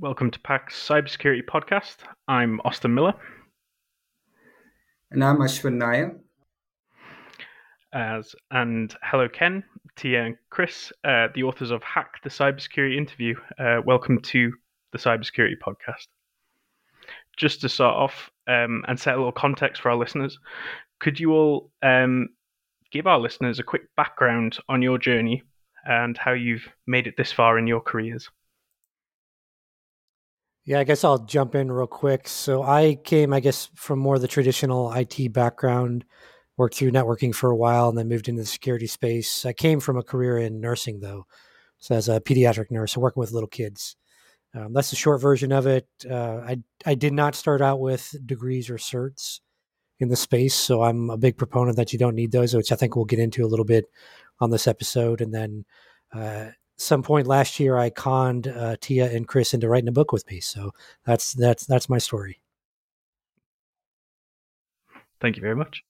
Welcome to Packt's Cybersecurity Podcast. I'm Austin Miller. And I'm Ashwin Nair. As, and hello, Ken, Tia, and Chris, uh, the authors of Hack the Cybersecurity Interview. Uh, welcome to the Cybersecurity Podcast. Just to start off um, and set a little context for our listeners, could you all um, give our listeners a quick background on your journey and how you've made it this far in your careers? Yeah, I guess I'll jump in real quick. So I came, I guess, from more of the traditional IT background, worked through networking for a while, and then moved into the security space. I came from a career in nursing, though, so as a pediatric nurse, working with little kids. Um, that's the short version of it. Uh, I I did not start out with degrees or certs in the space, so I'm a big proponent that you don't need those, which I think we'll get into a little bit on this episode, and then. Uh, some point last year, I conned uh, Tia and Chris into writing a book with me. So that's that's that's my story. Thank you very much.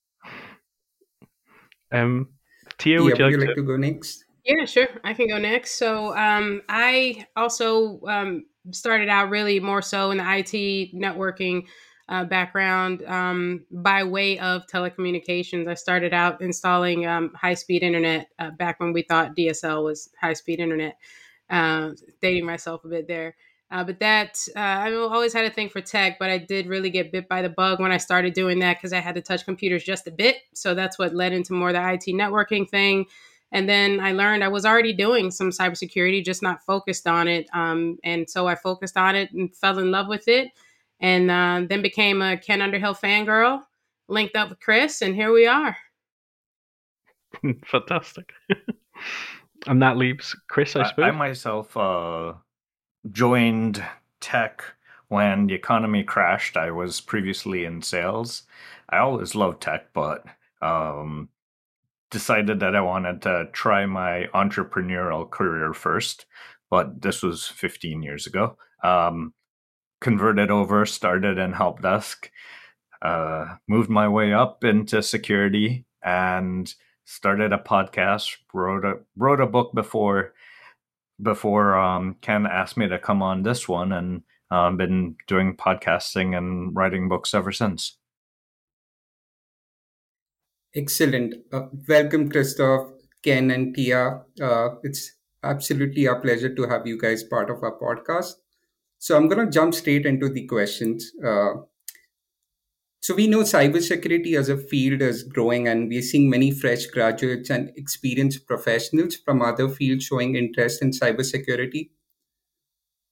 Um, Tia, would, you, would like, you like to... to... go next? Yeah, sure. I can go next. So um, I also um, started out really more so in the IT networking uh, background um, by way of telecommunications. I started out installing um, high speed internet uh, back when we thought DSL was high speed internet. Uh, dating myself a bit there. Uh, but that, uh, I've always had a thing for tech, but I did really get bit by the bug when I started doing that because I had to touch computers just a bit. So that's what led into more the IT networking thing. And then I learned I was already doing some cybersecurity, just not focused on it. Um, and so I focused on it and fell in love with it and uh, then became a Ken Underhill fangirl. Linked up with Chris, and here we are. Fantastic. and that leaves Chris, I suppose. I, I myself uh, joined tech when the economy crashed. I was previously in sales. I always loved tech, but um, decided that I wanted to try my entrepreneurial career first. But this was 15 years ago. Um, converted over, started in help desk, uh, moved my way up into security, and started a podcast. wrote a wrote a book before before um, Ken asked me to come on this one, and uh, been doing podcasting and writing books ever since. Excellent. Uh, welcome, Christophe, Ken, and Tia. Uh, it's absolutely a pleasure to have you guys part of our podcast. So I'm going to jump straight into the questions. Uh, so we know cybersecurity as a field is growing, and we're seeing many fresh graduates and experienced professionals from other fields showing interest in cybersecurity.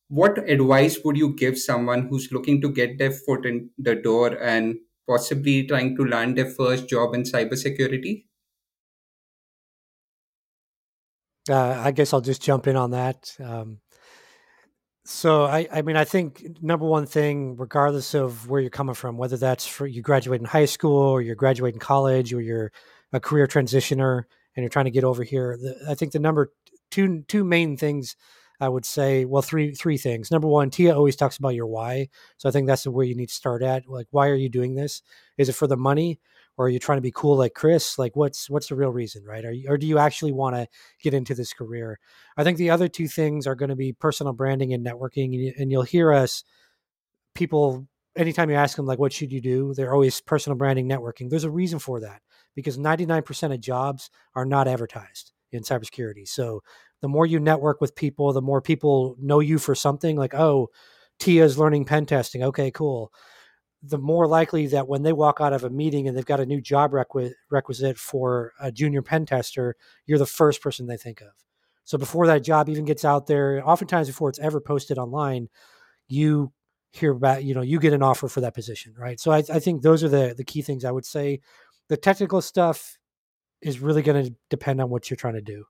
What advice would you give someone who's looking to get their foot in the door and possibly trying to land their first job in cybersecurity? Uh, I guess I'll just jump in on that. Um, so I, I mean, I think number one thing, regardless of where you're coming from, whether that's for you graduate in high school or you're graduating college or you're a career transitioner and you're trying to get over here, the, I think the number two two main things I would say, well, three three things. Number one, Tia always talks about your why, so I think that's where you need to start at. Like, why are you doing this? Is it for the money? Or are you trying to be cool like Chris? Like, what's what's the real reason, right? You, or do you actually want to get into this career? I think the other two things are going to be personal branding and networking, and you'll hear us people anytime you ask them like, what should you do? They're always personal branding, networking. There's a reason for that because 99% of jobs are not advertised in cybersecurity. So the more you network with people, the more people know you for something like, oh, Tia's learning pen testing. Okay, cool the more likely that when they walk out of a meeting and they've got a new job requ- requisite for a junior pen tester, you're the first person they think of. So before that job even gets out there, oftentimes before it's ever posted online, you hear about, you know, you get an offer for that position, right? So I, I think those are the the key things I would say. The technical stuff is really going to depend on what you're trying to do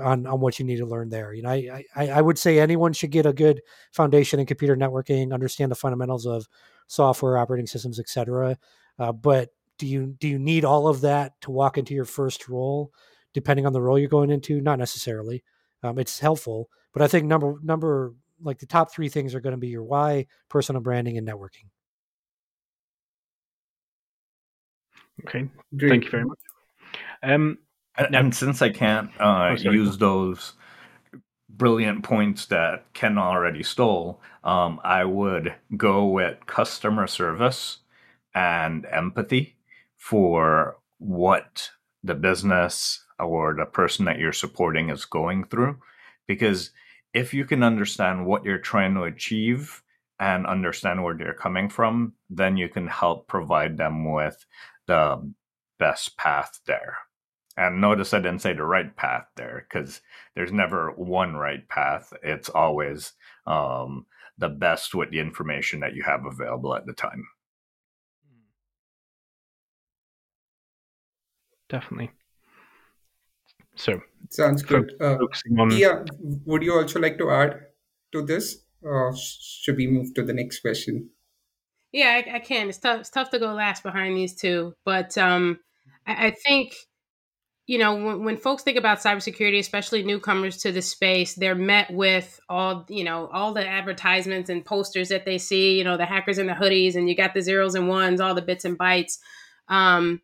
on, on what you need to learn there. You know, I, I, I would say anyone should get a good foundation in computer networking, understand the fundamentals of software, operating systems, etc. Uh, but do you do you need all of that to walk into your first role? Depending on the role you're going into, not necessarily. Um, it's helpful, but I think number number like the top three things are going to be your why, personal branding, and networking. Okay, Great. thank you very much. Um, and, and since I can't uh, oh, use those brilliant points that Ken already stole, um, I would go with customer service and empathy for what the business or the person that you're supporting is going through. Because if you can understand what you're trying to achieve and understand where they're coming from, then you can help provide them with the best path there. And notice I didn't say the right path there because there's never one right path. It's always um, the best with the information that you have available at the time. Definitely. So sounds good. Uh, on... Yeah, would you also like to add to this? Or should we move to the next question? Yeah, I, I can. It's tough. It's tough to go last behind these two, but um, I, I think you know, when, when, folks think about cybersecurity, especially newcomers to the space, they're met with all, you know, all the advertisements and posters that they see, you know, the hackers in the hoodies and you got the zeros and ones, all the bits and bytes. Um,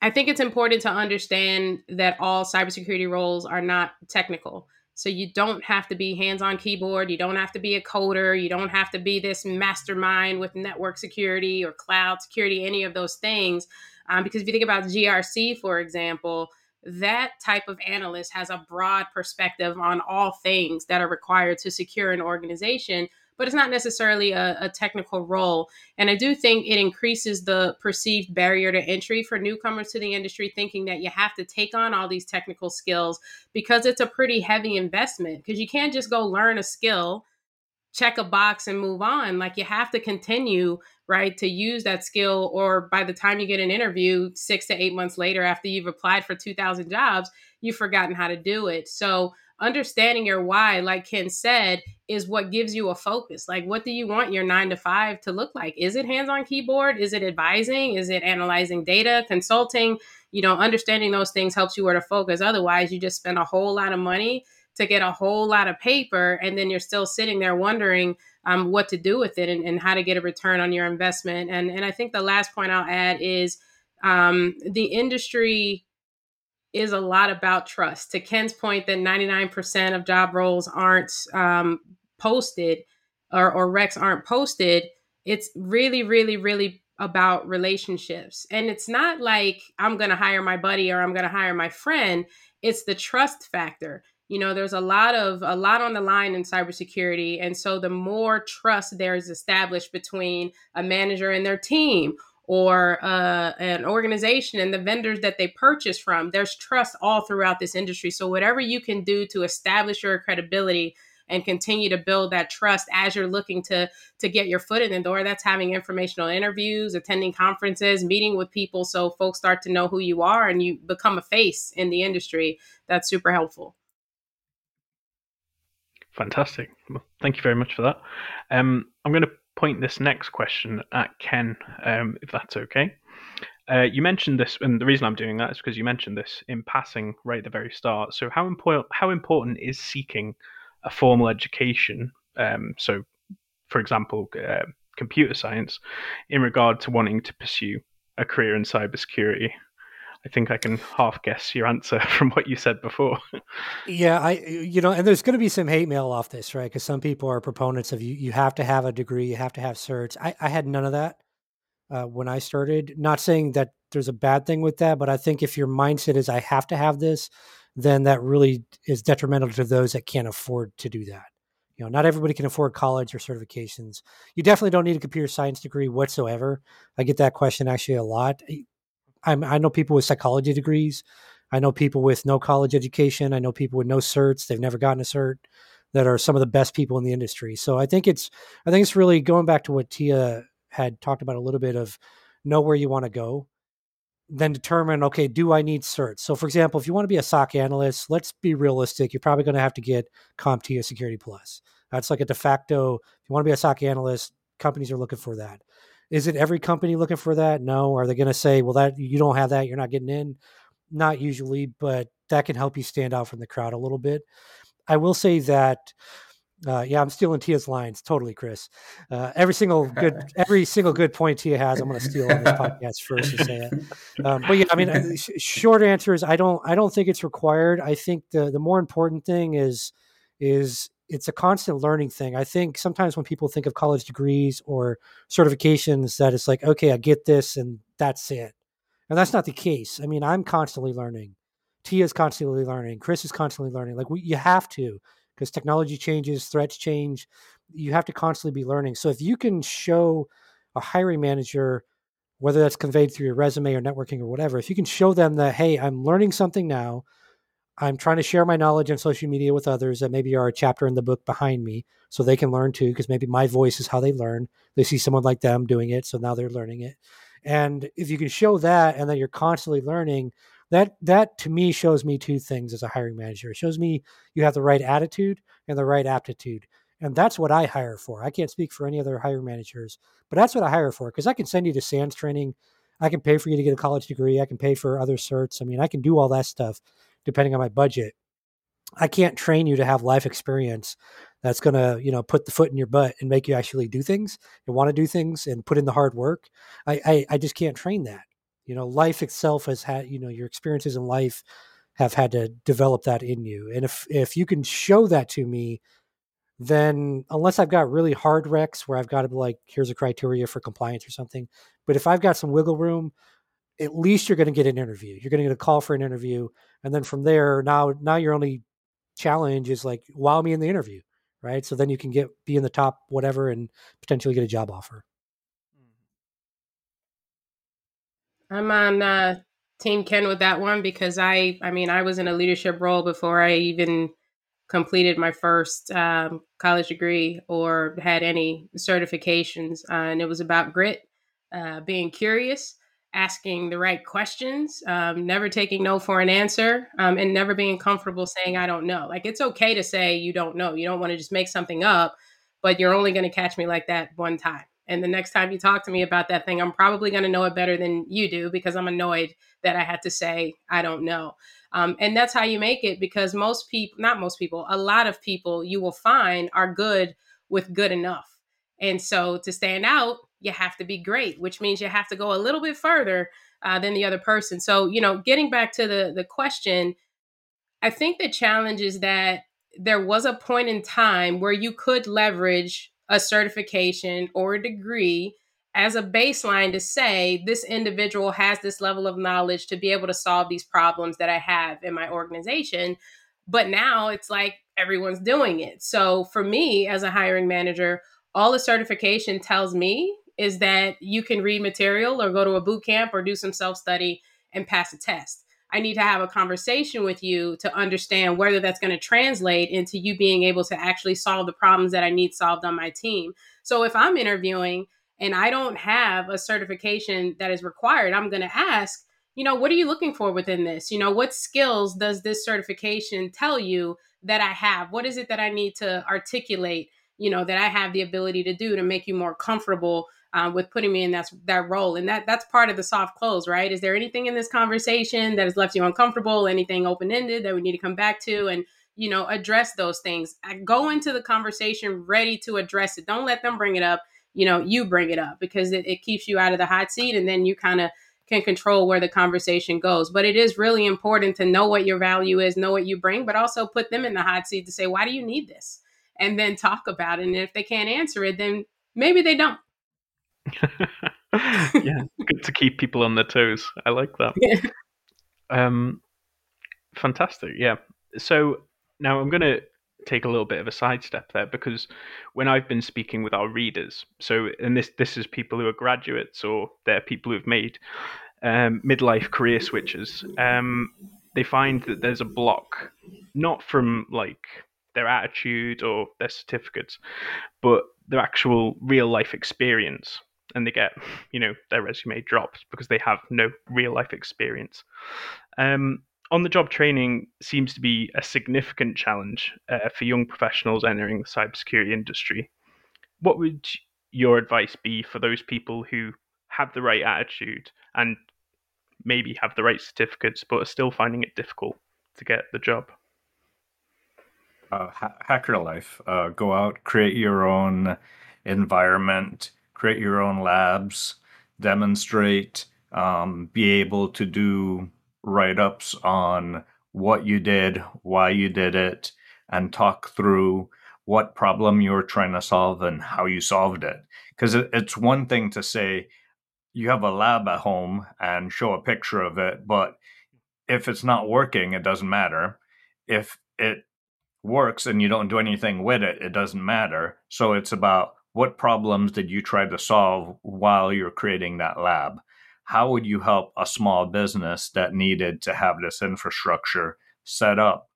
I think it's important to understand that all cybersecurity roles are not technical. So you don't have to be hands on keyboard. You don't have to be a coder. You don't have to be this mastermind with network security or cloud security, any of those things. Um, because if you think about GRC, for example, that type of analyst has a broad perspective on all things that are required to secure an organization but it's not necessarily a, a, technical role. And I do think it increases the perceived barrier to entry for newcomers to the industry, thinking that you have to take on all these technical skills because it's a pretty heavy investment. Because you can't just go learn a skill, check a box, and move on. Like you have to continue right to use that skill or by the time you get an interview 6 to 8 months later after you've applied for 2000 jobs you've forgotten how to do it. So understanding your why like ken said is what gives you a focus. Like what do you want your 9 to 5 to look like? Is it hands on keyboard? Is it advising? Is it analyzing data consulting? You know understanding those things helps you where to focus. Otherwise you just spend a whole lot of money to get a whole lot of paper and then you're still sitting there wondering um, what to do with it and, and, how to get a return on your investment. And and i think the last point i'll add is um, the industry is a lot about trust. To ken's point that 99% of job roles aren't um, posted or, or recs aren't posted it's really really really about relationships. And it's not like i'm going to hire my buddy or i'm going to hire my friend. It's the trust factor you know there's a lot of a lot on the line in cybersecurity. And so the more trust there is established between a manager and their team or uh, an organization and the vendors that they purchase from there's trust all throughout this industry. So whatever you can do to establish your credibility and continue to build that trust as you're looking to to get your foot in the door that's having informational interviews attending conferences meeting with people so folks start to know who you are and you become a face in the industry that's super helpful Fantastic. Well, thank you very much for that. Um, I'm going to point this next question at Ken, um, if that's okay. Uh, you mentioned this, and the reason I'm doing that is because you mentioned this in passing right at the very start. So, how important how important is seeking a formal education? Um, so, for example, uh, computer science, in regard to wanting to pursue a career in cybersecurity. I think I can half guess your answer from what you said before. yeah, I you know, and there's going to be some hate mail off this, right? Because some people are proponents of you. You have to have a degree, you have to have certs. I, I had none of that uh, when I started. Not saying that there's a bad thing with that, but I think if your mindset is I have to have this, then that really is detrimental to those that can't afford to do that. You know, not everybody can afford college or certifications. You definitely don't need a computer science degree whatsoever. I get that question actually a lot. I'm, I know people with psychology degrees. I know people with no college education. I know people with no certs. They've never gotten a cert that are some of the best people in the industry. So I think it's I think it's really going back to what Tia had talked about a little bit of know where you want to go, then determine okay, do I need certs? So for example, if you want to be a SOC analyst, let's be realistic. You're probably going to have to get CompTIA Security Plus. That's like a de facto. If you want to be a SOC analyst, companies are looking for that. Is it every company looking for that? No. Are they going to say, well, that you don't have that, you're not getting in? Not usually, but that can help you stand out from the crowd a little bit. I will say that. Uh, yeah, I'm stealing Tia's lines totally, Chris. Uh, every single good, every single good point Tia has, I'm going to steal on this podcast first to say it. Um, but yeah, I mean, sh- short answer is I don't, I don't think it's required. I think the the more important thing is is it's a constant learning thing. I think sometimes when people think of college degrees or certifications, that it's like, okay, I get this and that's it. And that's not the case. I mean, I'm constantly learning. Tia is constantly learning. Chris is constantly learning. Like we, you have to, because technology changes, threats change. You have to constantly be learning. So if you can show a hiring manager, whether that's conveyed through your resume or networking or whatever, if you can show them that, hey, I'm learning something now. I'm trying to share my knowledge on social media with others that maybe are a chapter in the book behind me so they can learn too, because maybe my voice is how they learn. They see someone like them doing it, so now they're learning it. And if you can show that and that you're constantly learning, that that to me shows me two things as a hiring manager. It shows me you have the right attitude and the right aptitude. And that's what I hire for. I can't speak for any other hiring managers, but that's what I hire for because I can send you to SANS training. I can pay for you to get a college degree. I can pay for other certs. I mean, I can do all that stuff depending on my budget. I can't train you to have life experience that's going to, you know, put the foot in your butt and make you actually do things and want to do things and put in the hard work. I, I, I just can't train that. You know, life itself has had, you know, your experiences in life have had to develop that in you. And if if you can show that to me, then unless I've got really hard recs where I've got to be like, here's a criteria for compliance or something. But if I've got some wiggle room, at least you're going to get an interview. You're going to get a call for an interview, and then from there, now now your only challenge is like wow me in the interview, right? So then you can get be in the top whatever and potentially get a job offer. I'm on uh, Team Ken with that one because I, I mean, I was in a leadership role before I even completed my first um, college degree or had any certifications, uh, and it was about grit, uh, being curious, asking the right questions, um, never taking no for an answer, um, and never being comfortable saying I don't know. Like it's okay to say you don't know. You don't want to just make something up, but you're only going to catch me like that one time. And the next time you talk to me about that thing, I'm probably going to know it better than you do because I'm annoyed that I had to say, I don't know. Um, and that's how you make it because most people, not most people, a lot of people you will find are good with good enough. And so to stand out, you have to be great, which means you have to go a little bit further uh, than the other person. So, you know, getting back to the the question, I think the challenge is that there was a point in time where you could leverage a certification or a degree as a baseline to say this individual has this level of knowledge to be able to solve these problems that I have in my organization. But now it's like everyone's doing it. So for me as a hiring manager, all the certification tells me is that you can read material or go to a boot camp or do some self study and pass a test. I need to have a conversation with you to understand whether that's going to translate into you being able to actually solve the problems that I need solved on my team. So if I'm interviewing and I don't have a certification that is required, I'm going to ask, you know, what are you looking for within this? You know, what skills does this certification tell you that I have? What is it that I need to articulate, you know, that I have the ability to do to make you more comfortable um, with putting me in that that role. And that that's part of the soft close, right? Is there anything in this conversation that has left you uncomfortable? Anything open ended that we need to come back to and you know address those things? I Go into the conversation ready to address it. Don't let them bring it up. You know, you bring it up because it, it keeps you out of the hot seat, and then you kind of can control where the conversation goes. But it is really important to know what your value is, know what you bring, but also put them in the hot seat to say, why do you need this? And then talk about it. And if they can't answer it, then maybe they don't. yeah, good to keep people on their toes. I like that. Yeah. Um, fantastic. Yeah. So now I'm going to take a little bit of a sidestep there because when I've been speaking with our readers, so and this this is people who are graduates or they're people who've made um, midlife career switches. Um, they find that there's a block, not from like their attitude or their certificates, but their actual real life experience and they get you know their resume dropped because they have no real life experience. Um, on the job training seems to be a significant challenge uh, for young professionals entering the cybersecurity industry. What would your advice be for those people who have the right attitude and maybe have the right certificates but are still finding it difficult to get the job? Uh, ha- hacker life. Uh, go out, create your own environment, create your own labs, demonstrate, um, be able to do write ups on what you did, why you did it, and talk through what problem you were trying to solve and how you solved it. Because it's one thing to say you have a lab at home and show a picture of it, but if it's not working, it doesn't matter. If it works and you don't do anything with it, it doesn't matter. So it's about what problems did you try to solve while you're creating that lab? How would you help a small business that needed to have this infrastructure set up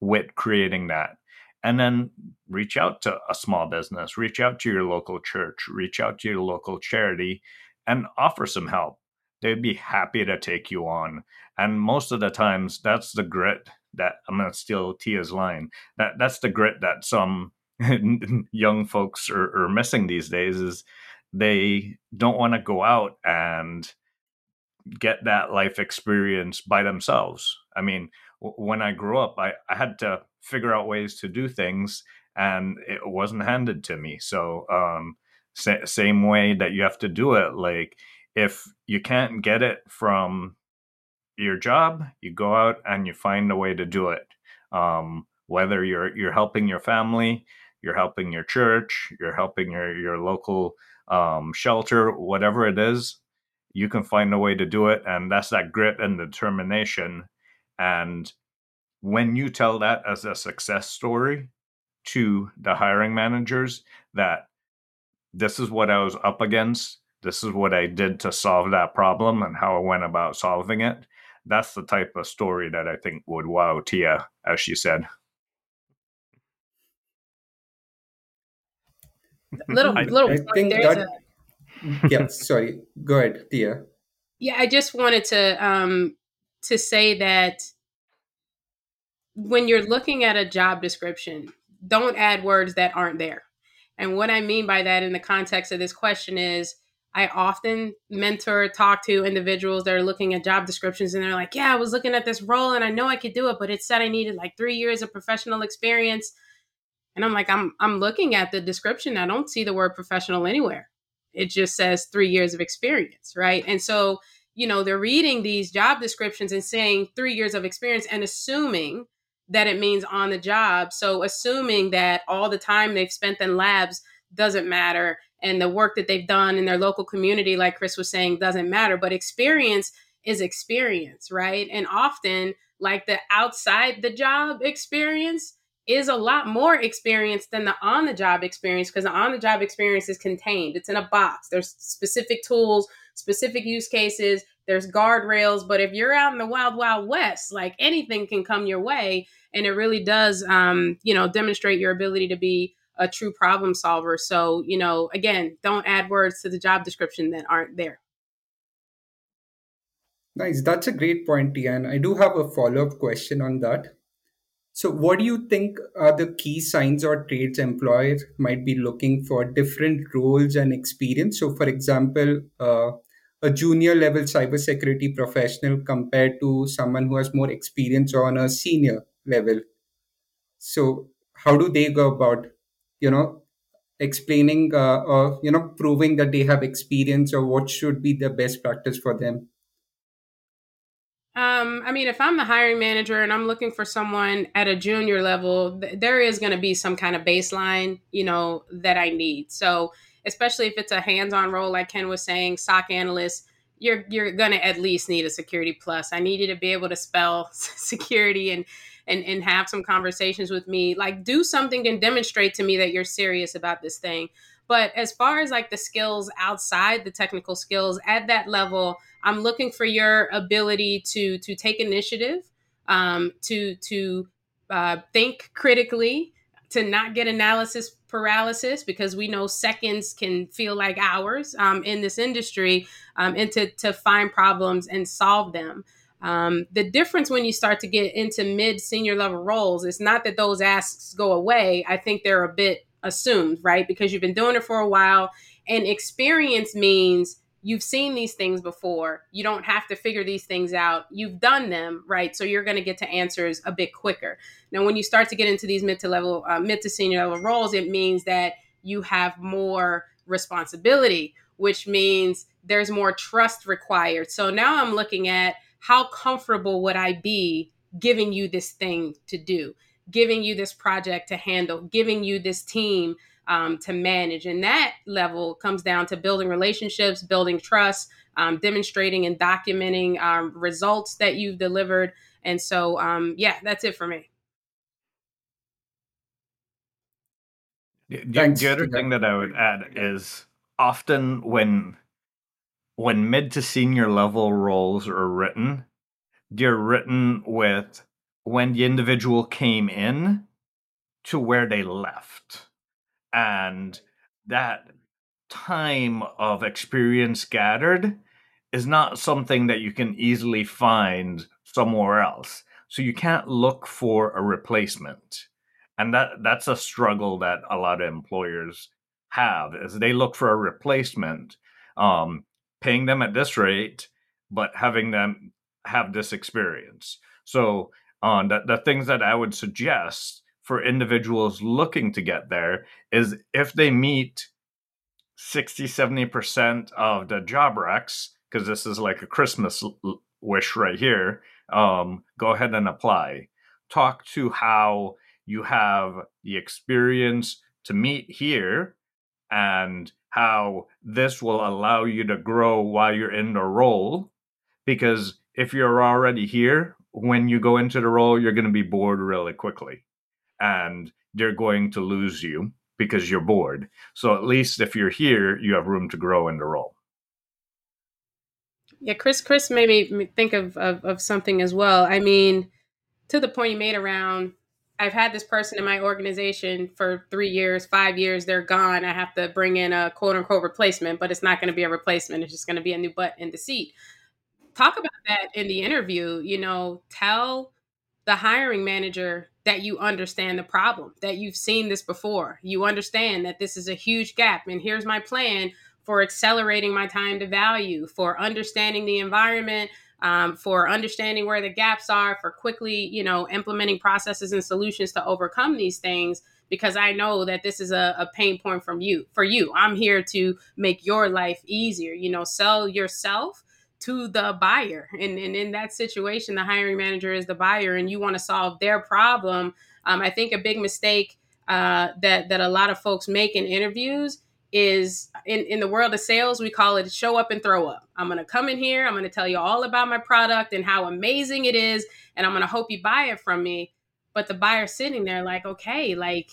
with creating that? And then reach out to a small business, reach out to your local church, reach out to your local charity, and offer some help. They'd be happy to take you on. And most of the times, that's the grit that I'm to steal Tia's line. That that's the grit that some young folks are, are missing these days. Is they don't want to go out and get that life experience by themselves. I mean, when I grew up, I, I had to figure out ways to do things, and it wasn't handed to me. So, um, sa- same way that you have to do it, like if you can't get it from your job, you go out and you find a way to do it. Um, whether you're you're helping your family, you're helping your church, you're helping your your local um, shelter, whatever it is, you can find a way to do it, and that's that grit and determination. And when you tell that as a success story to the hiring managers, that this is what I was up against, this is what I did to solve that problem, and how I went about solving it that's the type of story that I think would wow Tia, as she said. Little I, little I think that, a... yeah, sorry. Go ahead, Tia. Yeah, I just wanted to um to say that when you're looking at a job description, don't add words that aren't there. And what I mean by that in the context of this question is I often mentor, talk to individuals that are looking at job descriptions and they're like, Yeah, I was looking at this role and I know I could do it, but it said I needed like three years of professional experience. And I'm like, I'm I'm looking at the description. I don't see the word professional anywhere. It just says three years of experience, right? And so, you know, they're reading these job descriptions and saying three years of experience and assuming that it means on the job. So assuming that all the time they've spent in labs doesn't matter and the work that they've done in their local community, like Chris was saying, doesn't matter. But experience is experience, right? And often, like the outside the job experience is a lot more experience than the on the job experience because the on the job experience is contained. It's in a box. There's specific tools, specific use cases, there's guardrails. But if you're out in the wild, wild west, like anything can come your way. And it really does, um, you know, demonstrate your ability to be a true problem solver. So, you know, again, don't add words to the job description that aren't there. Nice. That's a great point, Tian. I do have a follow up question on that. So, what do you think are the key signs or traits employers might be looking for different roles and experience? So, for example, uh, a junior level cybersecurity professional compared to someone who has more experience on a senior level. So, how do they go about you know explaining uh, or you know proving that they have experience or what should be the best practice for them um, I mean, if I'm the hiring manager and I'm looking for someone at a junior level, th- there is going to be some kind of baseline, you know, that I need. So, especially if it's a hands-on role, like Ken was saying, SOC analyst, you're you're going to at least need a security plus. I need you to be able to spell security and and and have some conversations with me like do something and demonstrate to me that you're serious about this thing. But as far as like the skills outside the technical skills at that level i'm looking for your ability to to take initiative um, to to uh, think critically to not get analysis paralysis because we know seconds can feel like hours um, in this industry um, and to, to find problems and solve them um, the difference when you start to get into mid senior level roles is not that those asks go away. I think they're a bit assumed, right? Because you've been doing it for a while. And experience means you've seen these things before. You don't have to figure these things out. You've done them, right? So you're going to get to answers a bit quicker. Now, when you start to get into these mid to level, uh, mid to senior level roles, it means that you have more responsibility, which means there's more trust required. So now I'm looking at how comfortable would I be giving you this thing to do? giving you this project to handle, giving you this team um, to manage. And that level comes down to building relationships, building trust, um, demonstrating and documenting um, results that you've delivered. And so, um, yeah, that's it for me. The, the other thing that I would add is often when when mid to senior level roles are written, they're written with when the individual came in to where they left. And that time of experience gathered is not something that you can easily find somewhere else. So you can't look for a replacement. And that that's a struggle that a lot of employers have is they look for a replacement, um, paying them at this rate, but having them have this experience. So uh, the, the things that I would suggest for individuals looking to get there is if they meet 60 70% of the job recs because this is like a christmas l- wish right here um, go ahead and apply talk to how you have the experience to meet here and how this will allow you to grow while you're in the role because if you're already here when you go into the role you're going to be bored really quickly and they're going to lose you because you're bored. So at least if you're here, you have room to grow in the role. Yeah, Chris, Chris made me think of, of, of something as well. I mean, to the point you made around, I've had this person in my organization for three years, five years, they're gone. I have to bring in a quote unquote replacement, but it's not going to be a replacement. It's just going to be a new butt in the seat. Talk about that in the interview. You know, tell the hiring manager that you understand the problem, that you've seen this before. You understand that this is a huge gap. And here's my plan for accelerating my time to value, for understanding the environment, um, for understanding where the gaps are, for quickly, you know, implementing processes and solutions to overcome these things. Because I know that this is a, a pain point from you. For you, I'm here to make your life easier. You know, sell yourself to the buyer. And, and in that situation, the hiring manager is the buyer and you want to solve their problem. Um, I think a big mistake uh, that, that a lot of folks make in interviews is in, in the world of sales, we call it show up and throw up. I'm going to come in here, I'm going to tell you all about my product and how amazing it is, and I'm going to hope you buy it from me. But the buyer's sitting there like, okay, like,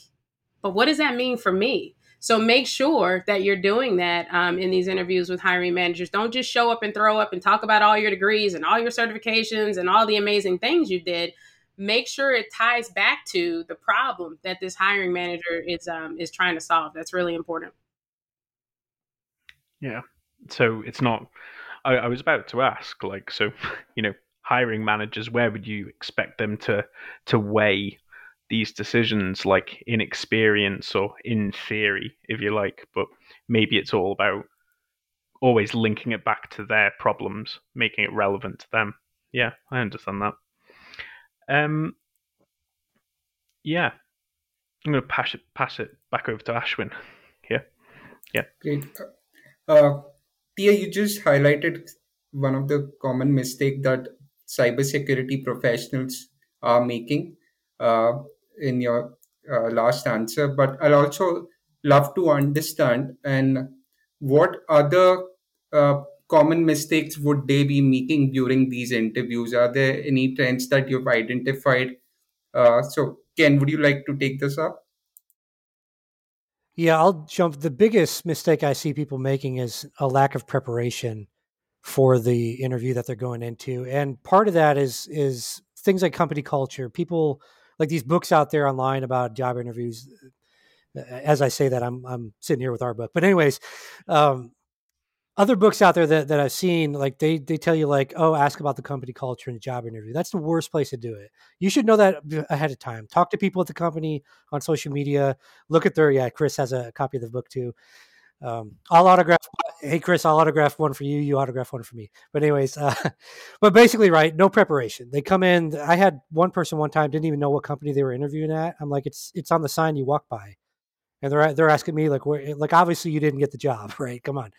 but what does that mean for me? So make sure that you're doing that um, in these interviews with hiring managers. Don't just show up and throw up and talk about all your degrees and all your certifications and all the amazing things you did. Make sure it ties back to the problem that this hiring manager is um, is trying to solve. That's really important. Yeah. So it's not. I, I was about to ask, like, so you know, hiring managers, where would you expect them to to weigh these decisions like in experience or in theory, if you like, but maybe it's all about always linking it back to their problems, making it relevant to them. Yeah, I understand that. Um, yeah, I'm going to pass it pass it back over to Ashwin. Here, yeah. Great. Uh, Tia, you just highlighted one of the common mistake that cybersecurity professionals are making. Uh, in your uh, last answer, but I'll also love to understand and what other uh, common mistakes would they be making during these interviews? Are there any trends that you've identified? Uh, so, Ken, would you like to take this up? Yeah, I'll jump. The biggest mistake I see people making is a lack of preparation for the interview that they're going into, and part of that is is things like company culture. People like these books out there online about job interviews. As I say that, I'm I'm sitting here with our book, but anyways, um, other books out there that, that I've seen, like they they tell you like, oh, ask about the company culture in the job interview. That's the worst place to do it. You should know that ahead of time. Talk to people at the company on social media. Look at their yeah. Chris has a copy of the book too. Um, I'll autograph. Hey, Chris, I'll autograph one for you. You autograph one for me. But anyways, uh, but basically, right? No preparation. They come in. I had one person one time didn't even know what company they were interviewing at. I'm like, it's it's on the sign you walk by, and they're they're asking me like, where, like obviously you didn't get the job, right? Come on.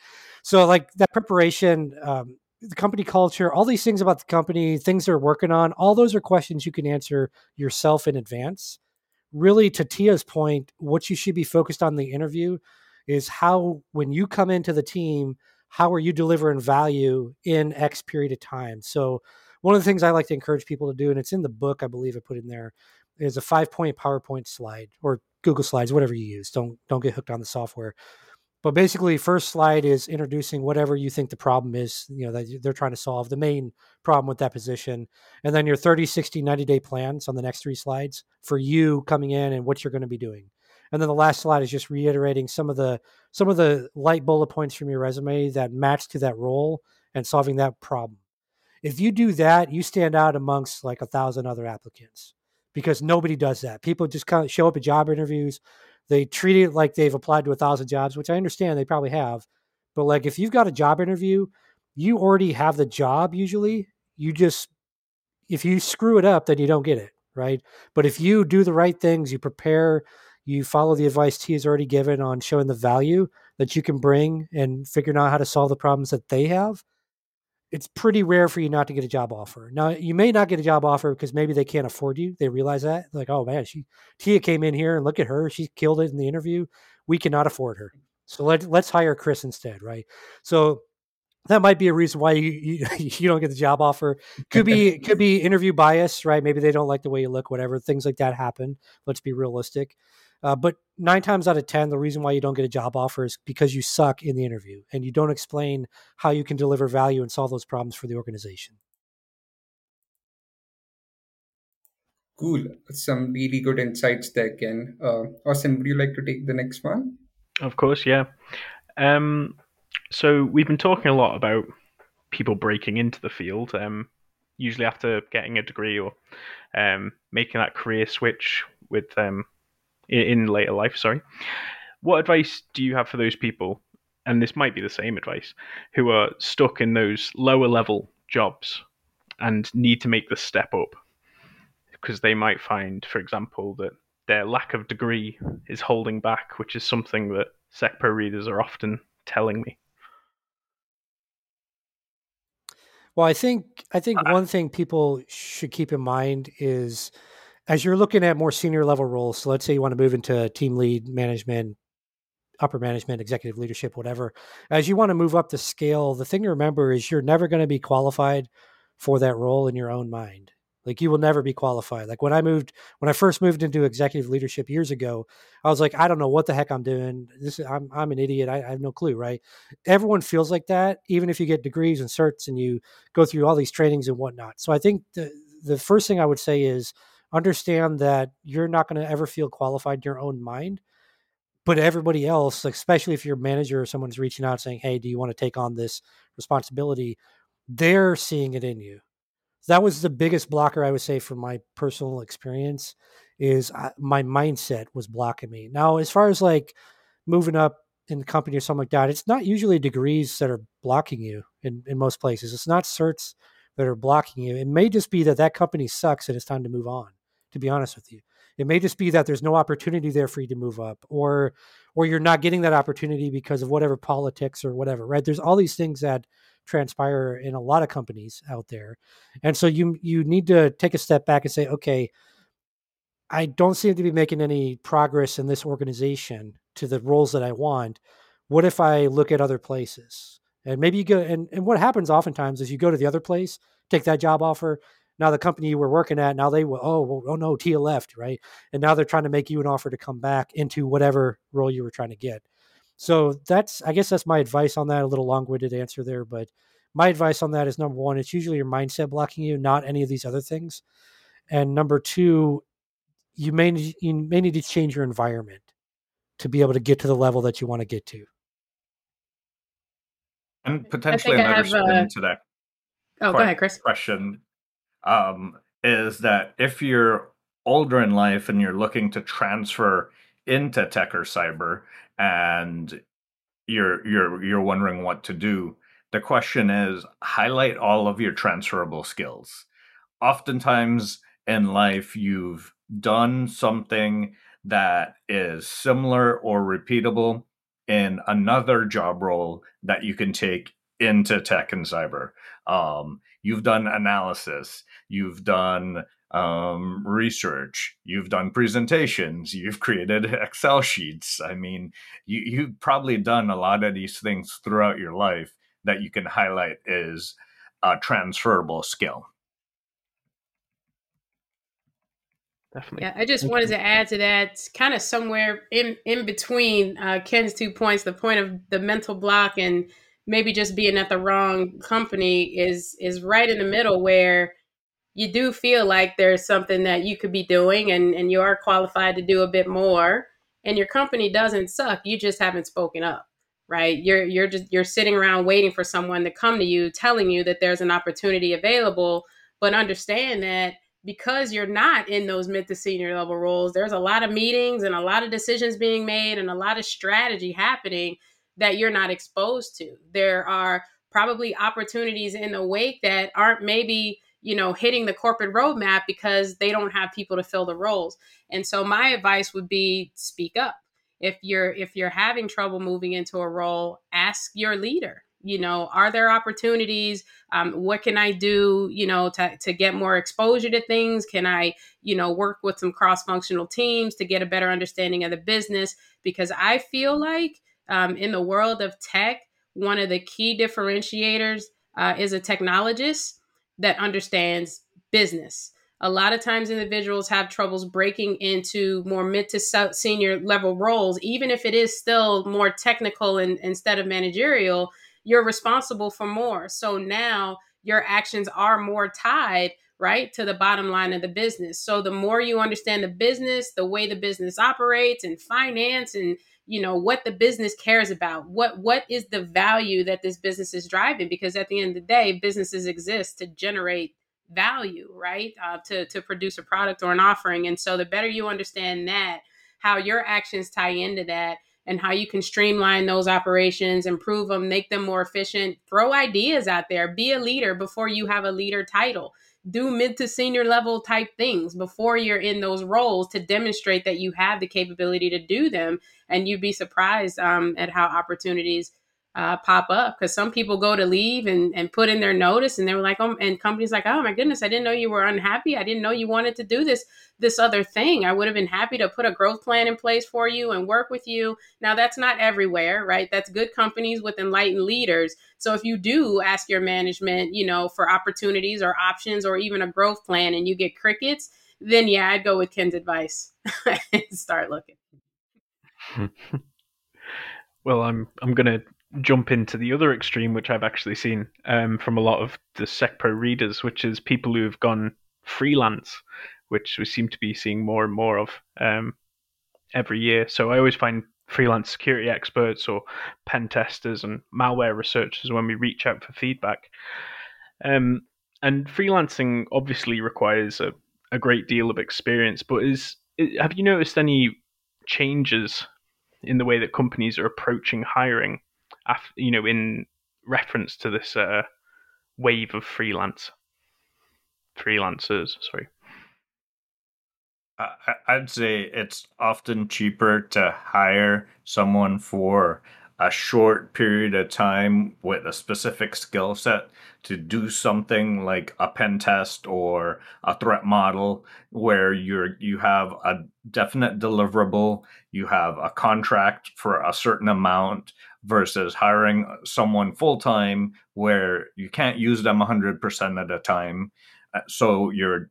So like that preparation, um, the company culture, all these things about the company, things they're working on, all those are questions you can answer yourself in advance really to Tia's point, what you should be focused on the interview is how when you come into the team, how are you delivering value in X period of time? So one of the things I like to encourage people to do, and it's in the book, I believe I put in there, is a five point PowerPoint slide or Google Slides, whatever you use. Don't don't get hooked on the software. But basically, first slide is introducing whatever you think the problem is, you know, that they're trying to solve, the main problem with that position. And then your 30, 60, 90 day plans on the next three slides for you coming in and what you're going to be doing. And then the last slide is just reiterating some of the some of the light bullet points from your resume that match to that role and solving that problem. If you do that, you stand out amongst like a thousand other applicants because nobody does that. People just kind of show up at job interviews they treat it like they've applied to a thousand jobs, which I understand they probably have. But like if you've got a job interview, you already have the job usually. You just if you screw it up, then you don't get it, right? But if you do the right things, you prepare, you follow the advice T has already given on showing the value that you can bring and figuring out how to solve the problems that they have, it's pretty rare for you not to get a job offer. Now, you may not get a job offer because maybe they can't afford you. They realize that, like, oh man, she Tia came in here and look at her, she killed it in the interview. We cannot afford her, so let let's hire Chris instead, right? So that might be a reason why you, you, you don't get the job offer. Could be could be interview bias, right? Maybe they don't like the way you look, whatever. Things like that happen. Let's be realistic. Uh, but nine times out of 10, the reason why you don't get a job offer is because you suck in the interview and you don't explain how you can deliver value and solve those problems for the organization. Cool. Some really good insights there, Ken. Uh, Austin, would you like to take the next one? Of course, yeah. Um, so we've been talking a lot about people breaking into the field, um, usually after getting a degree or um, making that career switch with um, in later life. Sorry. What advice do you have for those people? And this might be the same advice who are stuck in those lower level jobs and need to make the step up because they might find, for example, that their lack of degree is holding back, which is something that SecPro readers are often telling me. Well, I think I think uh, one thing people should keep in mind is as you're looking at more senior level roles, so let's say you want to move into team lead management, upper management, executive leadership, whatever, as you want to move up the scale, the thing to remember is you're never going to be qualified for that role in your own mind. Like you will never be qualified. Like when I moved, when I first moved into executive leadership years ago, I was like, I don't know what the heck I'm doing. This I'm I'm an idiot. I, I have no clue, right? Everyone feels like that, even if you get degrees and certs and you go through all these trainings and whatnot. So I think the the first thing I would say is understand that you're not going to ever feel qualified in your own mind but everybody else especially if your manager or someone's reaching out saying hey do you want to take on this responsibility? they're seeing it in you. That was the biggest blocker i would say from my personal experience is I, my mindset was blocking me. Now as far as like moving up in the company or something like that it's not usually degrees that are blocking you in, in most places. It's not certs that are blocking you. It may just be that that company sucks and it's time to move on to be honest with you. It may just be that there's no opportunity there for you to move up or or you're not getting that opportunity because of whatever politics or whatever, right? There's all these things that transpire in a lot of companies out there. And so you you need to take a step back and say, okay, I don't seem to be making any progress in this organization to the roles that I want. What if I look at other places? And maybe you go and, and what happens oftentimes is you go to the other place, take that job offer, now the company you were working at now they will oh well, oh no tia left right? And now they're trying to make you an offer to come back into whatever role you were trying to get. So that's i guess that's my advice on that a little long-winded answer there but my advice on that is number one it's usually your mindset blocking you not any of these other things. And number two you may you may need to change your environment to be able to get to the level that you want to get to. And potentially another have, spin uh... to that Oh, go ahead, Chris. Question um, is that if you're older in life and you're looking to transfer into tech or cyber and you're you're you're wondering what to do the question is highlight all of your transferable skills. Oftentimes in life you've done something that is similar or repeatable in another job role that you can take into tech and cyber. Um, you've done analysis you've done um, research, you've done presentations, you've created Excel sheets. I mean, you, you've probably done a lot of these things throughout your life that you can highlight as a transferable skill. Definitely. Yeah, I just wanted to add to that, kind of somewhere in in between uh, Ken's two points, the point of the mental block and maybe just being at the wrong company is is right in the middle where you do feel like there's something that you could be doing and, and you are qualified to do a bit more and your company doesn't suck you just haven't spoken up right? You're you're just you're sitting around waiting for someone to come to you telling you that there's an opportunity available but understand that because you're not in those mid to senior level roles there's a lot of meetings and a lot of decisions being made and a lot of strategy happening that you're not exposed to. There are probably opportunities in the wake that aren't maybe you know hitting the corporate roadmap because they don't have people to fill the roles. And so my advice would be speak up. If you're if you're having trouble moving into a role ask your leader you know are there opportunities? Um, what can i do you know to, to get more exposure to things? Can i you know work with some cross-functional teams to get a better understanding of the business? Because i feel like um, in the world of tech one of the key differentiators uh, is a technologist that understands business. A lot of times, individuals have troubles breaking into more mid to senior level roles, even if it is still more technical and instead of managerial. You're responsible for more. So now your actions are more tied right to the bottom line of the business so the more you understand the business the way the business operates and finance and you know what the business cares about what what is the value that this business is driving? Because at the end of the day businesses exist to generate value right? Uh, to to produce a product or an offering. And so the better you understand that how your actions tie into that and how you can streamline those operations improve them make them more efficient throw ideas out there be a leader before you have a leader title do mid to senior level type things before you're in those roles to demonstrate that you have the capability to do them. And you'd be surprised um, at how opportunities uh, pop up because some people go to leave and, and put in their notice and they were like oh and companies like oh my goodness i didn't know you were unhappy. I didn't know you wanted to do this this other thing. I would have been happy to put a growth plan in place for you and work with you. Now that's not everywhere right? That's good companies with enlightened leaders. So if you do ask your management you know for opportunities or options or even a growth plan and you get crickets then yeah i'd go with ken's advice and start looking. Well i'm i'm to jump into the other extreme, which I've actually seen um, from a lot of the SecPro readers, which is people who have gone freelance, which we seem to be seeing more and more of um, every year. So I always find freelance security experts or pen testers and malware researchers when we reach out for feedback. Um, and freelancing obviously requires a, a great deal of experience, but is have you noticed any changes in the way that companies are approaching hiring after, you know, in reference to this uh, wave of freelance freelancers. Sorry. I'd say it's often cheaper to hire someone for a short period of time with a specific skill set to do something like a pen test or a threat model where you're you have a definite deliverable you have a contract for a certain amount versus hiring someone full time where you can't use them 100% at a time. Uh, so you're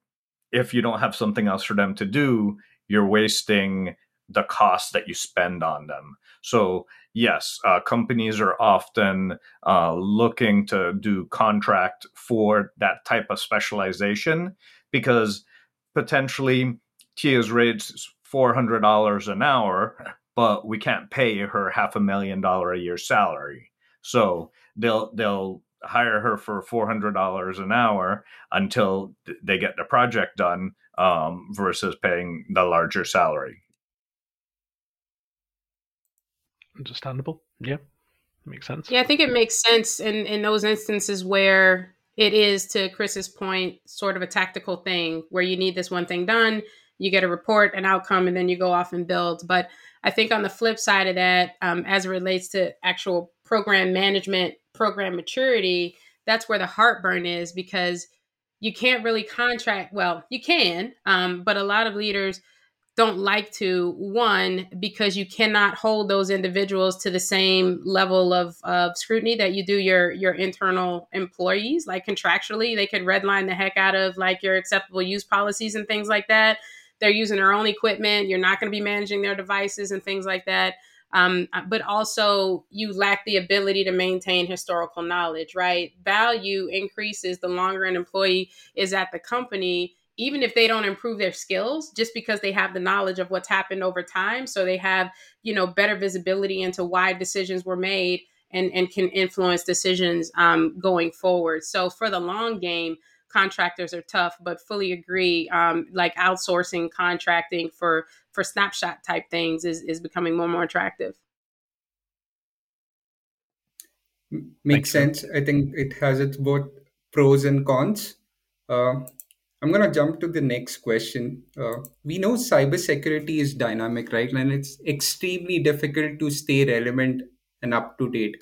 if you don't have something else for them to do, you're wasting the cost that you spend on them. So yes, uh, companies are often uh, looking to do contract for that type of specialization because potentially Tia's rates four hundred dollars an hour but we can't pay her half a million dollar a year salary. So they'll they'll hire her for four hundred dollars an hour until they get the project done, um, versus paying the larger salary. Understandable. Yeah, makes sense. Yeah, I think it makes sense in in those instances where it is, to Chris's point, sort of a tactical thing where you need this one thing done, you get a report, an outcome, and then you go off and build. But I think on the flip side of that, um, as it relates to actual program management, program maturity, that's where the heartburn is because you can't really contract. Well, you can, um, but a lot of leaders don't like to one because you cannot hold those individuals to the same level of, of scrutiny that you do your your internal employees like contractually they could redline the heck out of like your acceptable use policies and things like that they're using their own equipment. You're not going to be managing their devices and things like that. Um, but also you lack the ability to maintain historical knowledge right? Value increases the longer an employee is at the company even if they don't improve their skills just because they have the knowledge of what's happened over time. So they have you know better visibility into why decisions were made and and can influence decisions um, going forward. So for the long game contractors are tough but fully agree um, like outsourcing contracting for for snapshot type things is is becoming more and more attractive makes sense i think it has its both pros and cons uh, I'm going to jump to the next question. Uh, we know cybersecurity is dynamic, right? And it's extremely difficult to stay relevant and up to date.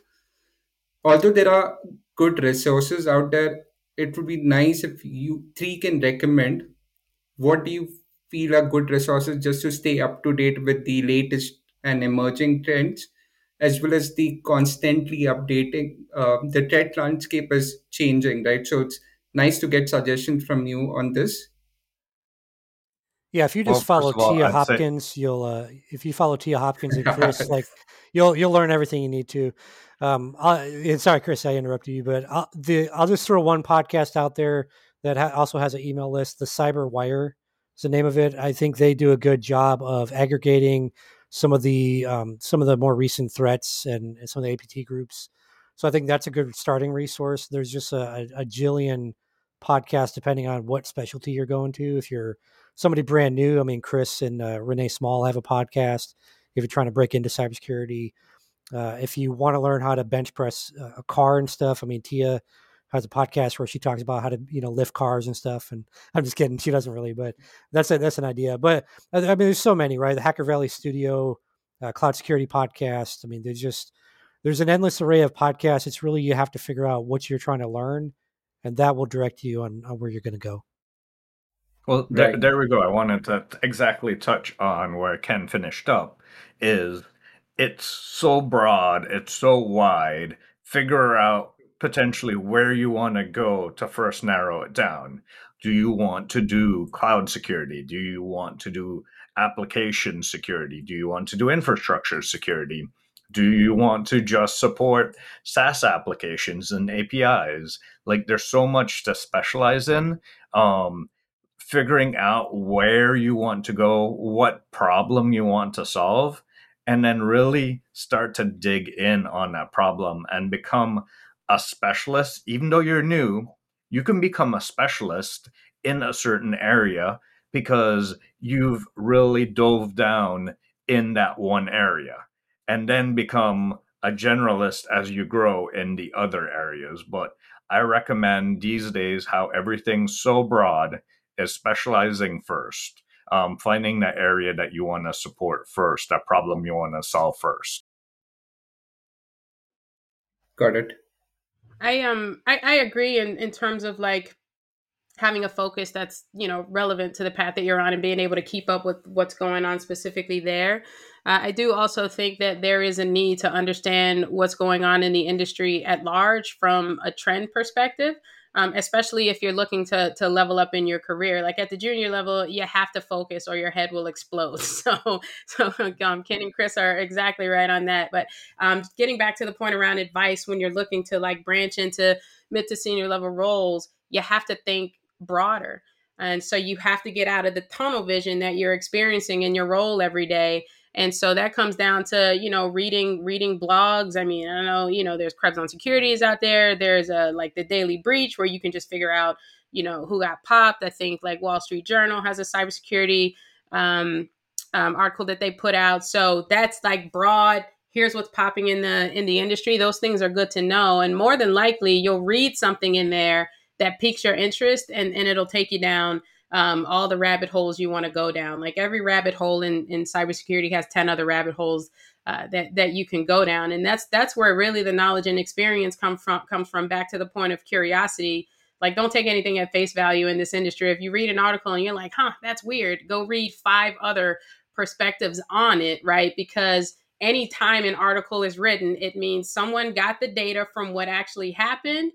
Although there are good resources out there, it would be nice if you three can recommend what do you feel are good resources just to stay up to date with the latest and emerging trends, as well as the constantly updating. Uh, the threat landscape is changing, right? So it's nice to get suggestions from you on this. Yeah, if you just well, follow all, Tia I'd Hopkins, say... you'll uh, if you follow Tia Hopkins and Chris, like you'll you'll learn everything you need to. Um, i sorry, Chris, I interrupted you, but I'll, the I'll just throw one podcast out there that ha- also has an email list. The Cyber Wire is the name of it. I think they do a good job of aggregating some of the um, some of the more recent threats and, and, some of the APT groups. So I think that's a good starting resource. There's just a, a, a jillion podcast depending on what specialty you're going to. If you're somebody brand new, I mean, Chris and uh, Renee Small have a podcast. If you're trying to break into cybersecurity, uh, if you want to learn how to bench press a car and stuff, I mean, Tia has a podcast where she talks about how to you know lift cars and stuff. And I'm just kidding, she doesn't really, but that's a, that's an idea. But I mean, there's so many, right? The Hacker Valley Studio, uh, Cloud Security Podcast. I mean, there's just there's an endless array of podcasts. It's really you have to figure out what you're trying to learn and that will direct you on, on where you're going to go. Well, there, there we go. I wanted to exactly touch on where Ken finished up. Is it's so broad, it's so wide. Figure out potentially where you want to go to first narrow it down. Do you want to do cloud security? Do you want to do application security? Do you want to do infrastructure security? Do you want to just support SaaS applications and APIs? Like there's so much to specialize in. Um, figuring out where you want to go, what problem you want to solve, and then really start to dig in on that problem and become a specialist. Even though you're new, you can become a specialist in a certain area because you've really dove down in that one area and then become a generalist as you grow in the other areas. But I recommend these days how everything's so broad is specializing first, um, finding that area that you want to support first, that problem you want to solve first. Got it. I um I, I agree in, in terms of like having a focus that's you know relevant to the path that you're on and being able to keep up with what's going on specifically there uh, i do also think that there is a need to understand what's going on in the industry at large from a trend perspective um, especially if you're looking to to level up in your career. Like at the junior level, you have to focus or your head will explode. So, so um, Ken and Chris are exactly right on that. But um, getting back to the point around advice, when you're looking to like branch into mid to senior level roles, you have to think broader. And so you have to get out of the tunnel vision that you're experiencing in your role every day. And so that comes down to, you know, reading reading blogs. I mean, I don't know, you know, there's Krebs on Securities out there. There's a like the Daily Breach where you can just figure out, you know, who got popped. I think like Wall Street Journal has a cybersecurity um, um, article that they put out. So that's like broad. Here's what's popping in the in the industry. Those things are good to know. And more than likely, you'll read something in there that piques your interest and, and it'll take you down um, all the rabbit holes you want to go down. Like every rabbit hole in, in cybersecurity has 10 other rabbit holes uh, that, that you can go down. And that's, that's where really the knowledge and experience come from, comes from back to the point of curiosity Like, don't take anything at face value in this industry. If you read an article and you're like, huh, that's weird, go read five other perspectives on it, right? Because anytime an article is written, it means someone got the data from what actually happened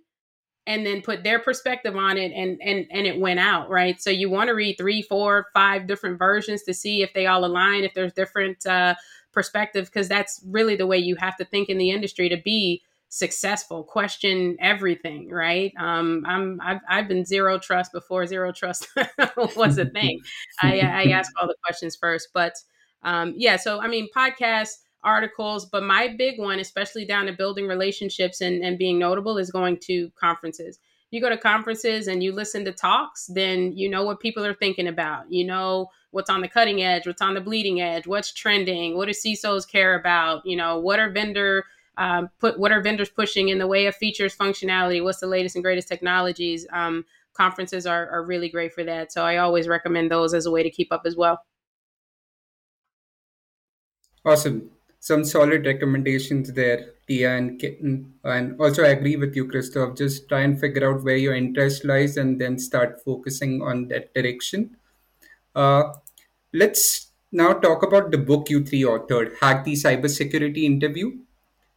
and then put their perspective on it and and and it went out right? So you want to read three four five different versions to see if they all align if there's different uh, perspectives because that's really the way you have to think in the industry to be successful question everything right? Um i'm i've, I've been zero trust before zero trust was a thing. I i ask all the questions first but um yeah so i mean podcasts articles but my big one especially down to building relationships and, and being notable is going to conferences. You go to conferences and you listen to talks then you know what people are thinking about. You know what's on the cutting edge what's on the bleeding edge what's trending what do cisos care about? You know what are vendor um, put what are vendors pushing in the way of features functionality? What's the latest and greatest technologies? Um, conferences are, are really great for that. So i always recommend those as a way to keep up as well. Awesome some solid recommendations there tia and kitten and also i agree with you Christophe. Just try and figure out where your interest lies and then start focusing on that direction. Uh, let's now talk about the book you three authored hack the cybersecurity interview.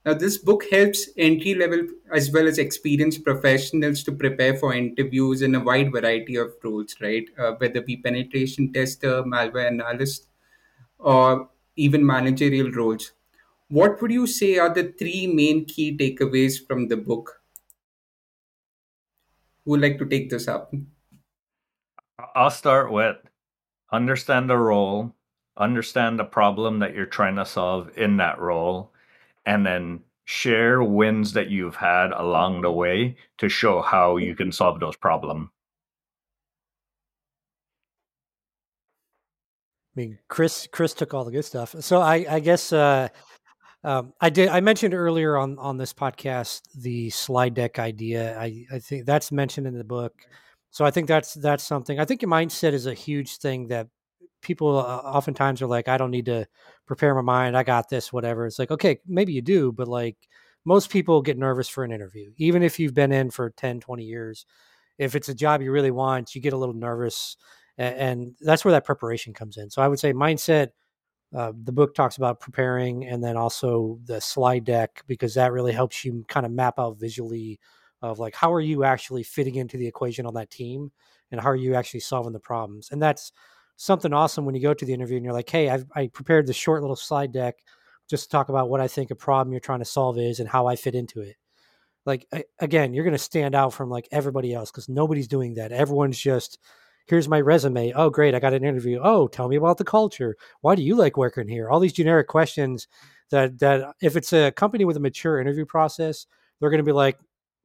Now, this book helps entry level as well as experienced professionals to prepare for interviews in a wide variety of roles, right? Uh, whether be penetration tester, malware analyst, or even managerial roles. What would you say are the three main key takeaways from the book? Who would like to take this up? I'll start with understand the role, understand the problem that you're trying to solve in that role, and then share wins that you've had along the way to show how you can solve those problems. Mean, Chris Chris took all the good stuff. So I I guess uh, um, I did I mentioned earlier on on this podcast the slide deck idea. I I think that's mentioned in the book. So I think that's that's something. I think your mindset is a huge thing that people uh, oftentimes are like, I don't need to prepare my mind. I got this, whatever. It's like, okay, maybe you do, but like most people get nervous for an interview, even if you've been in for 10, 20 years. If it's a job you really want, you get a little nervous. And, that's where that preparation comes in. So I would say mindset. Uh, the book talks about preparing and then also the slide deck because that really helps you kind of map out visually of like how are you actually fitting into the equation on that team and how are you actually solving the problems and that's something awesome when you go to the interview and you're like, hey, I've, I prepared this short little slide deck just to talk about what I think a problem you're trying to solve is and how I fit into it. Like again, you're going to stand out from like everybody else because nobody's doing that. Everyone's just here's my resume. Oh, great, I got an interview. Oh, tell me about the culture. Why do you like working here? All these generic questions that that if it's a company with a mature interview process, they're going to be like,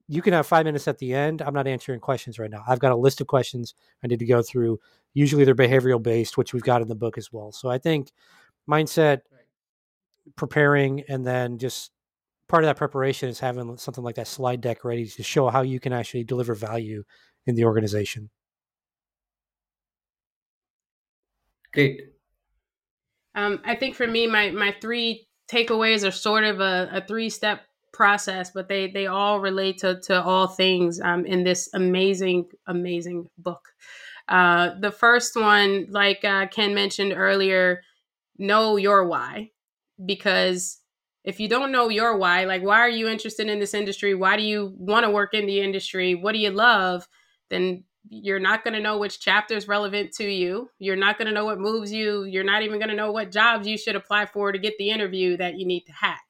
you can have five minutes at the end. I'm not answering questions right now. I've got a list of questions I need to go through. Usually they're behavioral based, which we've got in the book as well. So I think mindset, preparing, and then just part of that preparation is having something like that slide deck ready to show how you can actually deliver value in the organization. Great. Um, I think for me, my my three takeaways are sort of a, a three step process, but they they all relate to to all things um, in this amazing amazing book. Uh, the first one, like uh, Ken mentioned earlier, know your why, because if you don't know your why, like why are you interested in this industry? Why do you want to work in the industry? What do you love? Then you're not going to know which chapter is relevant to you. You're not going to know what moves you. You're not even going to know what jobs you should apply for to get the interview that you need to hack.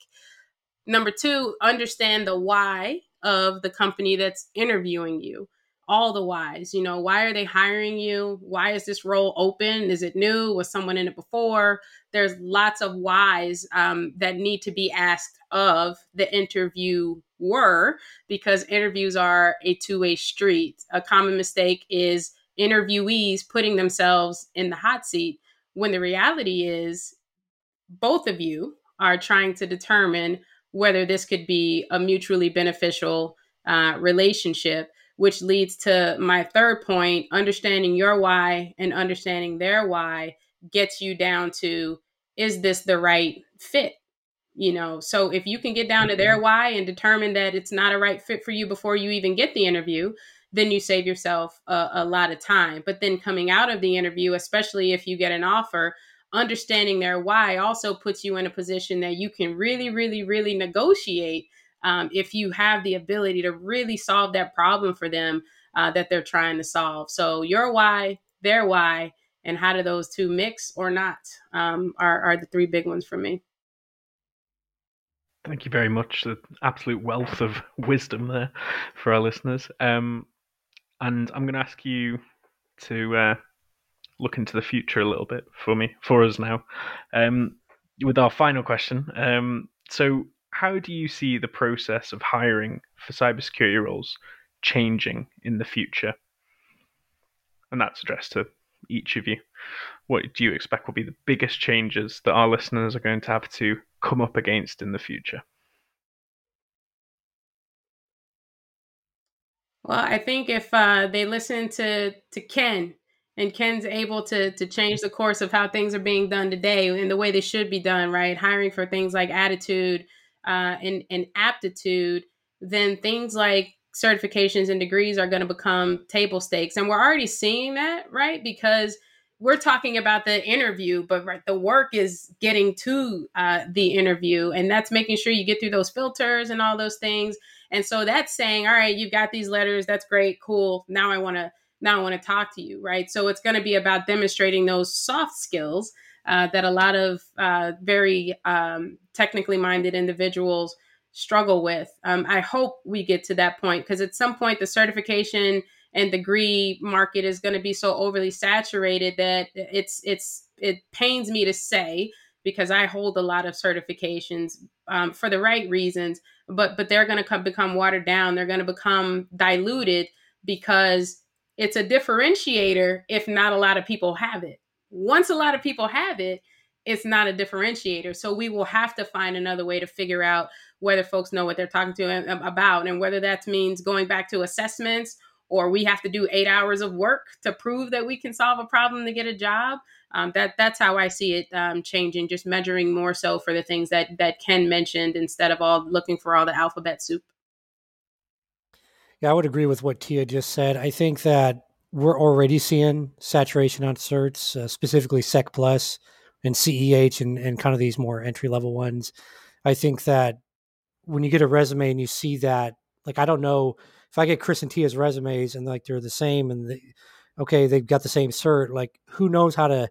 Number two, understand the why of the company that's interviewing you. All the whys, you know, why are they hiring you? Why is this role open? Is it new? Was someone in it before? There's lots of whys um, that need to be asked of the interviewer because interviews are a two way street. A common mistake is interviewees putting themselves in the hot seat when the reality is both of you are trying to determine whether this could be a mutually beneficial uh, relationship, which leads to my third point understanding your why and understanding their why gets you down to is this the right fit? You know, so if you can get down to their mm-hmm. why and determine that it's not a right fit for you before you even get the interview, then you save yourself a, a lot of time. But then coming out of the interview, especially if you get an offer, understanding their why also puts you in a position that you can really, really, really negotiate um, if you have the ability to really solve that problem for them uh, that they're trying to solve. So your why, their why, and how do those two mix or not um, are, are the three big ones for me. Thank you very much. The absolute wealth of wisdom there for our listeners. Um, and I'm going to ask you to uh, look into the future a little bit for me, for us now, um, with our final question. Um, so, how do you see the process of hiring for cybersecurity roles changing in the future? And that's addressed to each of you. What do you expect will be the biggest changes that our listeners are going to have to come up against in the future? Well, I think if uh, they listen to to Ken and Ken's able to to change the course of how things are being done today and the way they should be done, right? Hiring for things like attitude uh, and and aptitude, then things like certifications and degrees are going to become table stakes, and we're already seeing that, right? Because we're talking about the interview, but right, the work is getting to uh, the interview, and that's making sure you get through those filters and all those things. And so that's saying, all right, you've got these letters, that's great, cool. Now I want to now I want to talk to you, right? So it's going to be about demonstrating those soft skills uh, that a lot of uh, very um, technically minded individuals struggle with. Um, I hope we get to that point because at some point the certification and the degree market is going to be so overly saturated that it's it's it pains me to say because I hold a lot of certifications um, for the right reasons, but but they're going to become watered down. They're going to become diluted because it's a differentiator if not a lot of people have it. Once a lot of people have it, it's not a differentiator. So we will have to find another way to figure out whether folks know what they're talking to about and whether that means going back to assessments or we have to do eight hours of work to prove that we can solve a problem to get a job. Um, that that's how I see it um, changing. Just measuring more so for the things that that Ken mentioned instead of all looking for all the alphabet soup. Yeah, I would agree with what Tia just said. I think that we're already seeing saturation on certs, uh, specifically Sec Plus and CEH, and and kind of these more entry level ones. I think that when you get a resume and you see that, like I don't know if I get Chris and Tia's resumes and like they're the same and okay, they've got the same cert, like who knows how to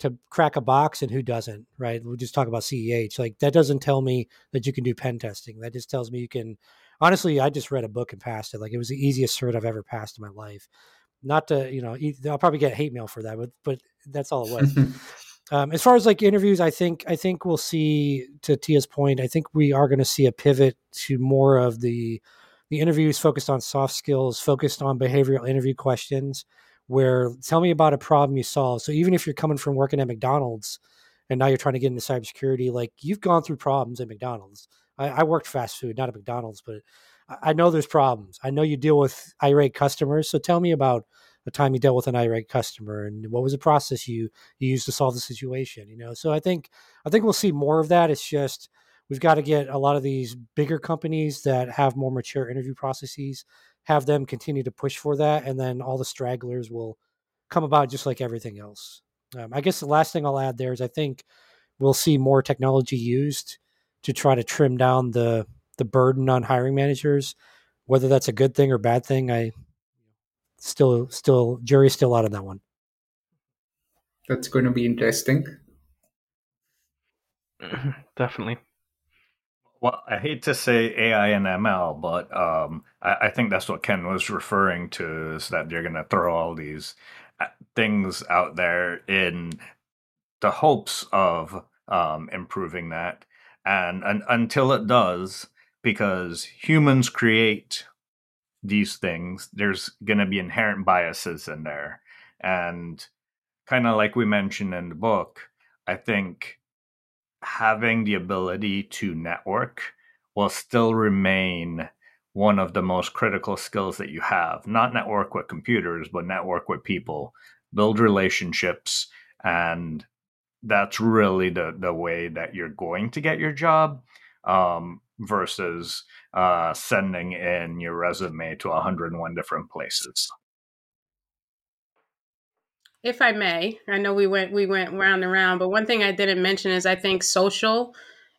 to crack a box and who doesn't, right? We just talk about CEH. Like that doesn't tell me that you can do pen testing. That just tells me you can honestly, I just read a book and passed it. Like it was the easiest cert I've ever passed in my life. Not to, you know, I'll probably get hate mail for that, but but that's all it was. um, as far as like interviews, I think I think we'll see to Tia's point. I think we are going to see a pivot to more of the the interview is focused on soft skills, focused on behavioral interview questions. Where tell me about a problem you solve. So even if you're coming from working at McDonald's and now you're trying to get into cybersecurity, like you've gone through problems at McDonald's. I, I worked fast food, not at McDonald's, but I, I know there's problems. I know you deal with irate customers. So tell me about the time you dealt with an irate customer and what was the process you you used to solve the situation you know so i think i think we'll see more of that it's just we've got to get a lot of these bigger companies that have more mature interview processes have them continue to push for that and then all the stragglers will come about just like everything else. Um, i guess the last thing i'll add there is i think we'll see more technology used to try to trim down the the burden on hiring managers. Whether that's a good thing or bad thing i still still jury's still out on that one. That's going to be interesting. Definitely well, I hate to say AI and ML, but um, I, I, think that's what Ken was referring to is that you're going to throw all these uh, things out there in the hopes of um, improving that. And, and until it does, because humans create these things, there's going to be inherent biases in there. And kind of like we mentioned in the book, I think having the ability to network will still remain one of the most critical skills that you have. Not network with computers, but network with people, build relationships, and that's really the the way that you're going to get your job. Um, versus uh, sending in your resume to 101 different places. If I may, I know we went we went round and round, but one thing I didn't mention is I think social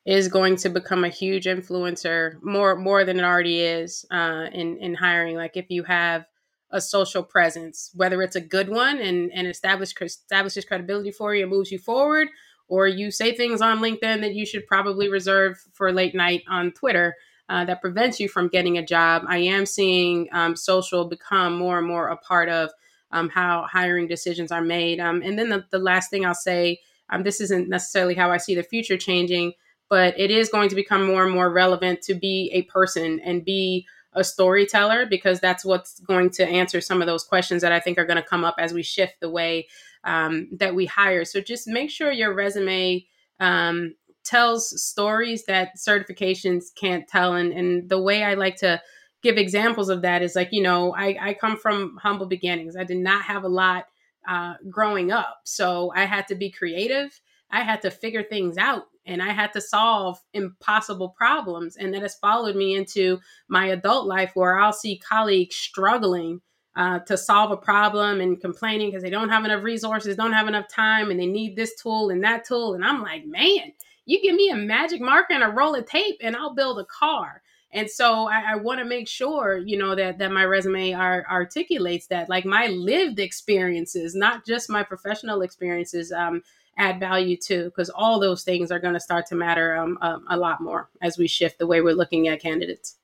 is going to become a huge influencer more more than it already is uh, in in hiring. Like if you have a social presence, whether it's a good one and and establish establishes credibility for you and moves you forward, or you say things on LinkedIn that you should probably reserve for late night on Twitter uh, that prevents you from getting a job. I am seeing um, social become more and more a part of um, how hiring decisions are made. Um, and then the, the, last thing I'll say um, this isn't necessarily how I see the future changing, but it is going to become more and more relevant to be a person and be a storyteller because that's what's going to answer some of those questions that I think are going to come up as we shift the way um, that we hire. So just make sure your resume um, tells stories that certifications can't tell. And, and the way I like to give examples of that is like, you know, I, I come from humble beginnings. I did not have a lot uh, growing up. So I had to be creative. I had to figure things out and I had to solve impossible problems. And that has followed me into my adult life where I'll see colleagues struggling uh, to solve a problem and complaining because they don't have enough resources, don't have enough time, and they need this tool and that tool. And I'm like, man, you give me a magic marker and a roll of tape, and I'll build a car. And so I, I want to make sure, you know, that that my resume are, articulates that, like my lived experiences, not just my professional experiences, um, add value too, because all those things are going to start to matter um, um, a lot more as we shift the way we're looking at candidates.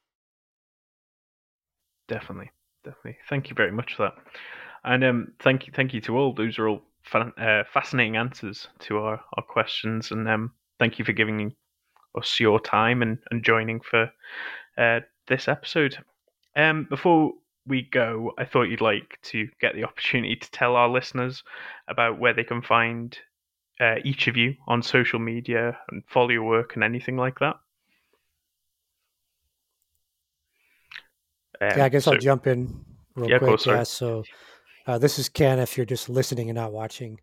Definitely, definitely. Thank you very much for that, and um, thank you, thank you to all. Those are all fa- uh, fascinating answers to our, our questions, and um, thank you for giving us your time and, and joining for uh, this episode. Um, before we go, I thought you'd like to get the opportunity to tell our listeners about where they can find uh, each of you on social media and follow your work and anything like that. Um, yeah, I guess so, I'll jump in real yeah, quick. Course, yeah, so uh, this is Ken. If you're just listening and not watching,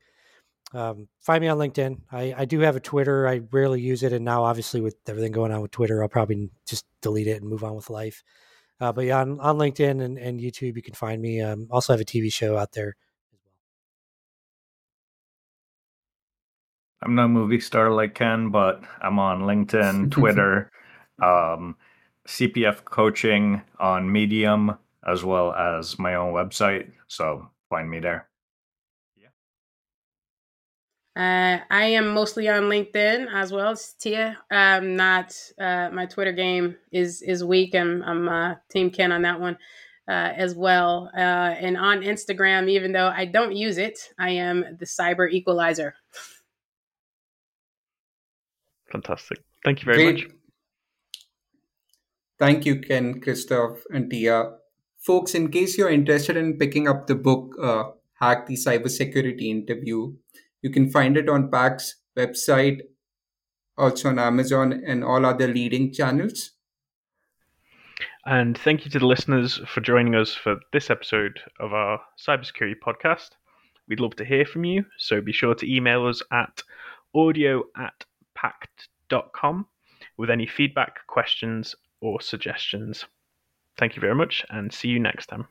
um, find me on LinkedIn. I, I do have a Twitter. I rarely use it, and now obviously with everything going on with Twitter, I'll probably just delete it and move on with life. Uh, but yeah, on, on LinkedIn and, and, YouTube, you can find me. Um, also have a TV show out there as well. I'm no movie star like Ken, but I'm on LinkedIn, Twitter, um, CPF coaching on Medium, as well as my own website. So find me there. Uh, I am mostly on LinkedIn as well as Tia. Um, not uh, my Twitter game is is weak. I'm I'm uh, Team Ken on that one uh, as well. Uh, and on Instagram, even though I don't use it, I am the Cyber Equalizer. Fantastic. Thank you very Great. much. Thank you, Ken, Christophe, and Tia. Folks, in case you're interested in picking up the book, uh, Hack the Cybersecurity Interview, you can find it on Packt's website, also on Amazon and all other leading channels. And thank you to the listeners for joining us for this episode of our cybersecurity podcast. We'd love to hear from you, so be sure to email us at audio at packt.com with any feedback, questions, or suggestions. Thank you very much, and see you next time.